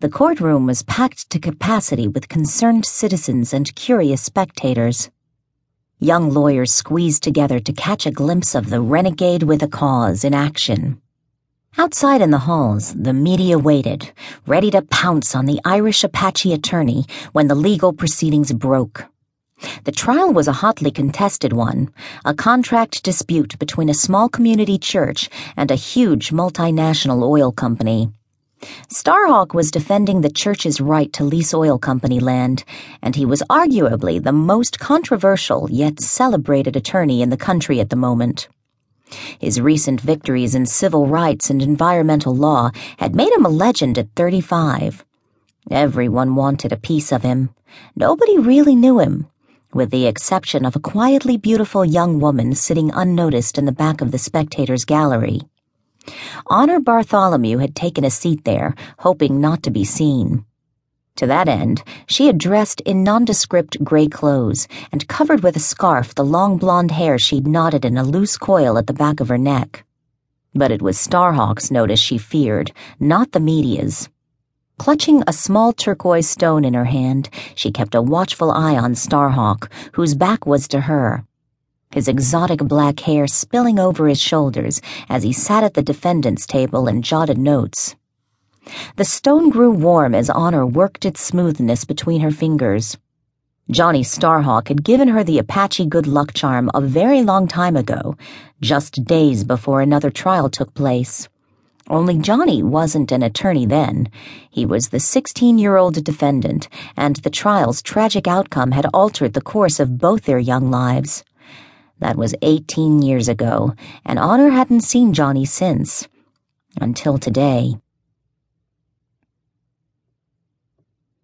The courtroom was packed to capacity with concerned citizens and curious spectators. Young lawyers squeezed together to catch a glimpse of the renegade with a cause in action. Outside in the halls, the media waited, ready to pounce on the Irish Apache attorney when the legal proceedings broke. The trial was a hotly contested one, a contract dispute between a small community church and a huge multinational oil company. Starhawk was defending the church's right to lease oil company land, and he was arguably the most controversial yet celebrated attorney in the country at the moment. His recent victories in civil rights and environmental law had made him a legend at 35. Everyone wanted a piece of him. Nobody really knew him, with the exception of a quietly beautiful young woman sitting unnoticed in the back of the spectators' gallery. Honor Bartholomew had taken a seat there, hoping not to be seen. To that end, she had dressed in nondescript gray clothes and covered with a scarf the long blonde hair she'd knotted in a loose coil at the back of her neck. But it was Starhawk's notice she feared, not the media's. Clutching a small turquoise stone in her hand, she kept a watchful eye on Starhawk, whose back was to her his exotic black hair spilling over his shoulders as he sat at the defendant's table and jotted notes. The stone grew warm as Honor worked its smoothness between her fingers. Johnny Starhawk had given her the Apache good luck charm a very long time ago, just days before another trial took place. Only Johnny wasn't an attorney then. He was the 16 year old defendant, and the trial's tragic outcome had altered the course of both their young lives. That was 18 years ago, and Honor hadn't seen Johnny since. Until today.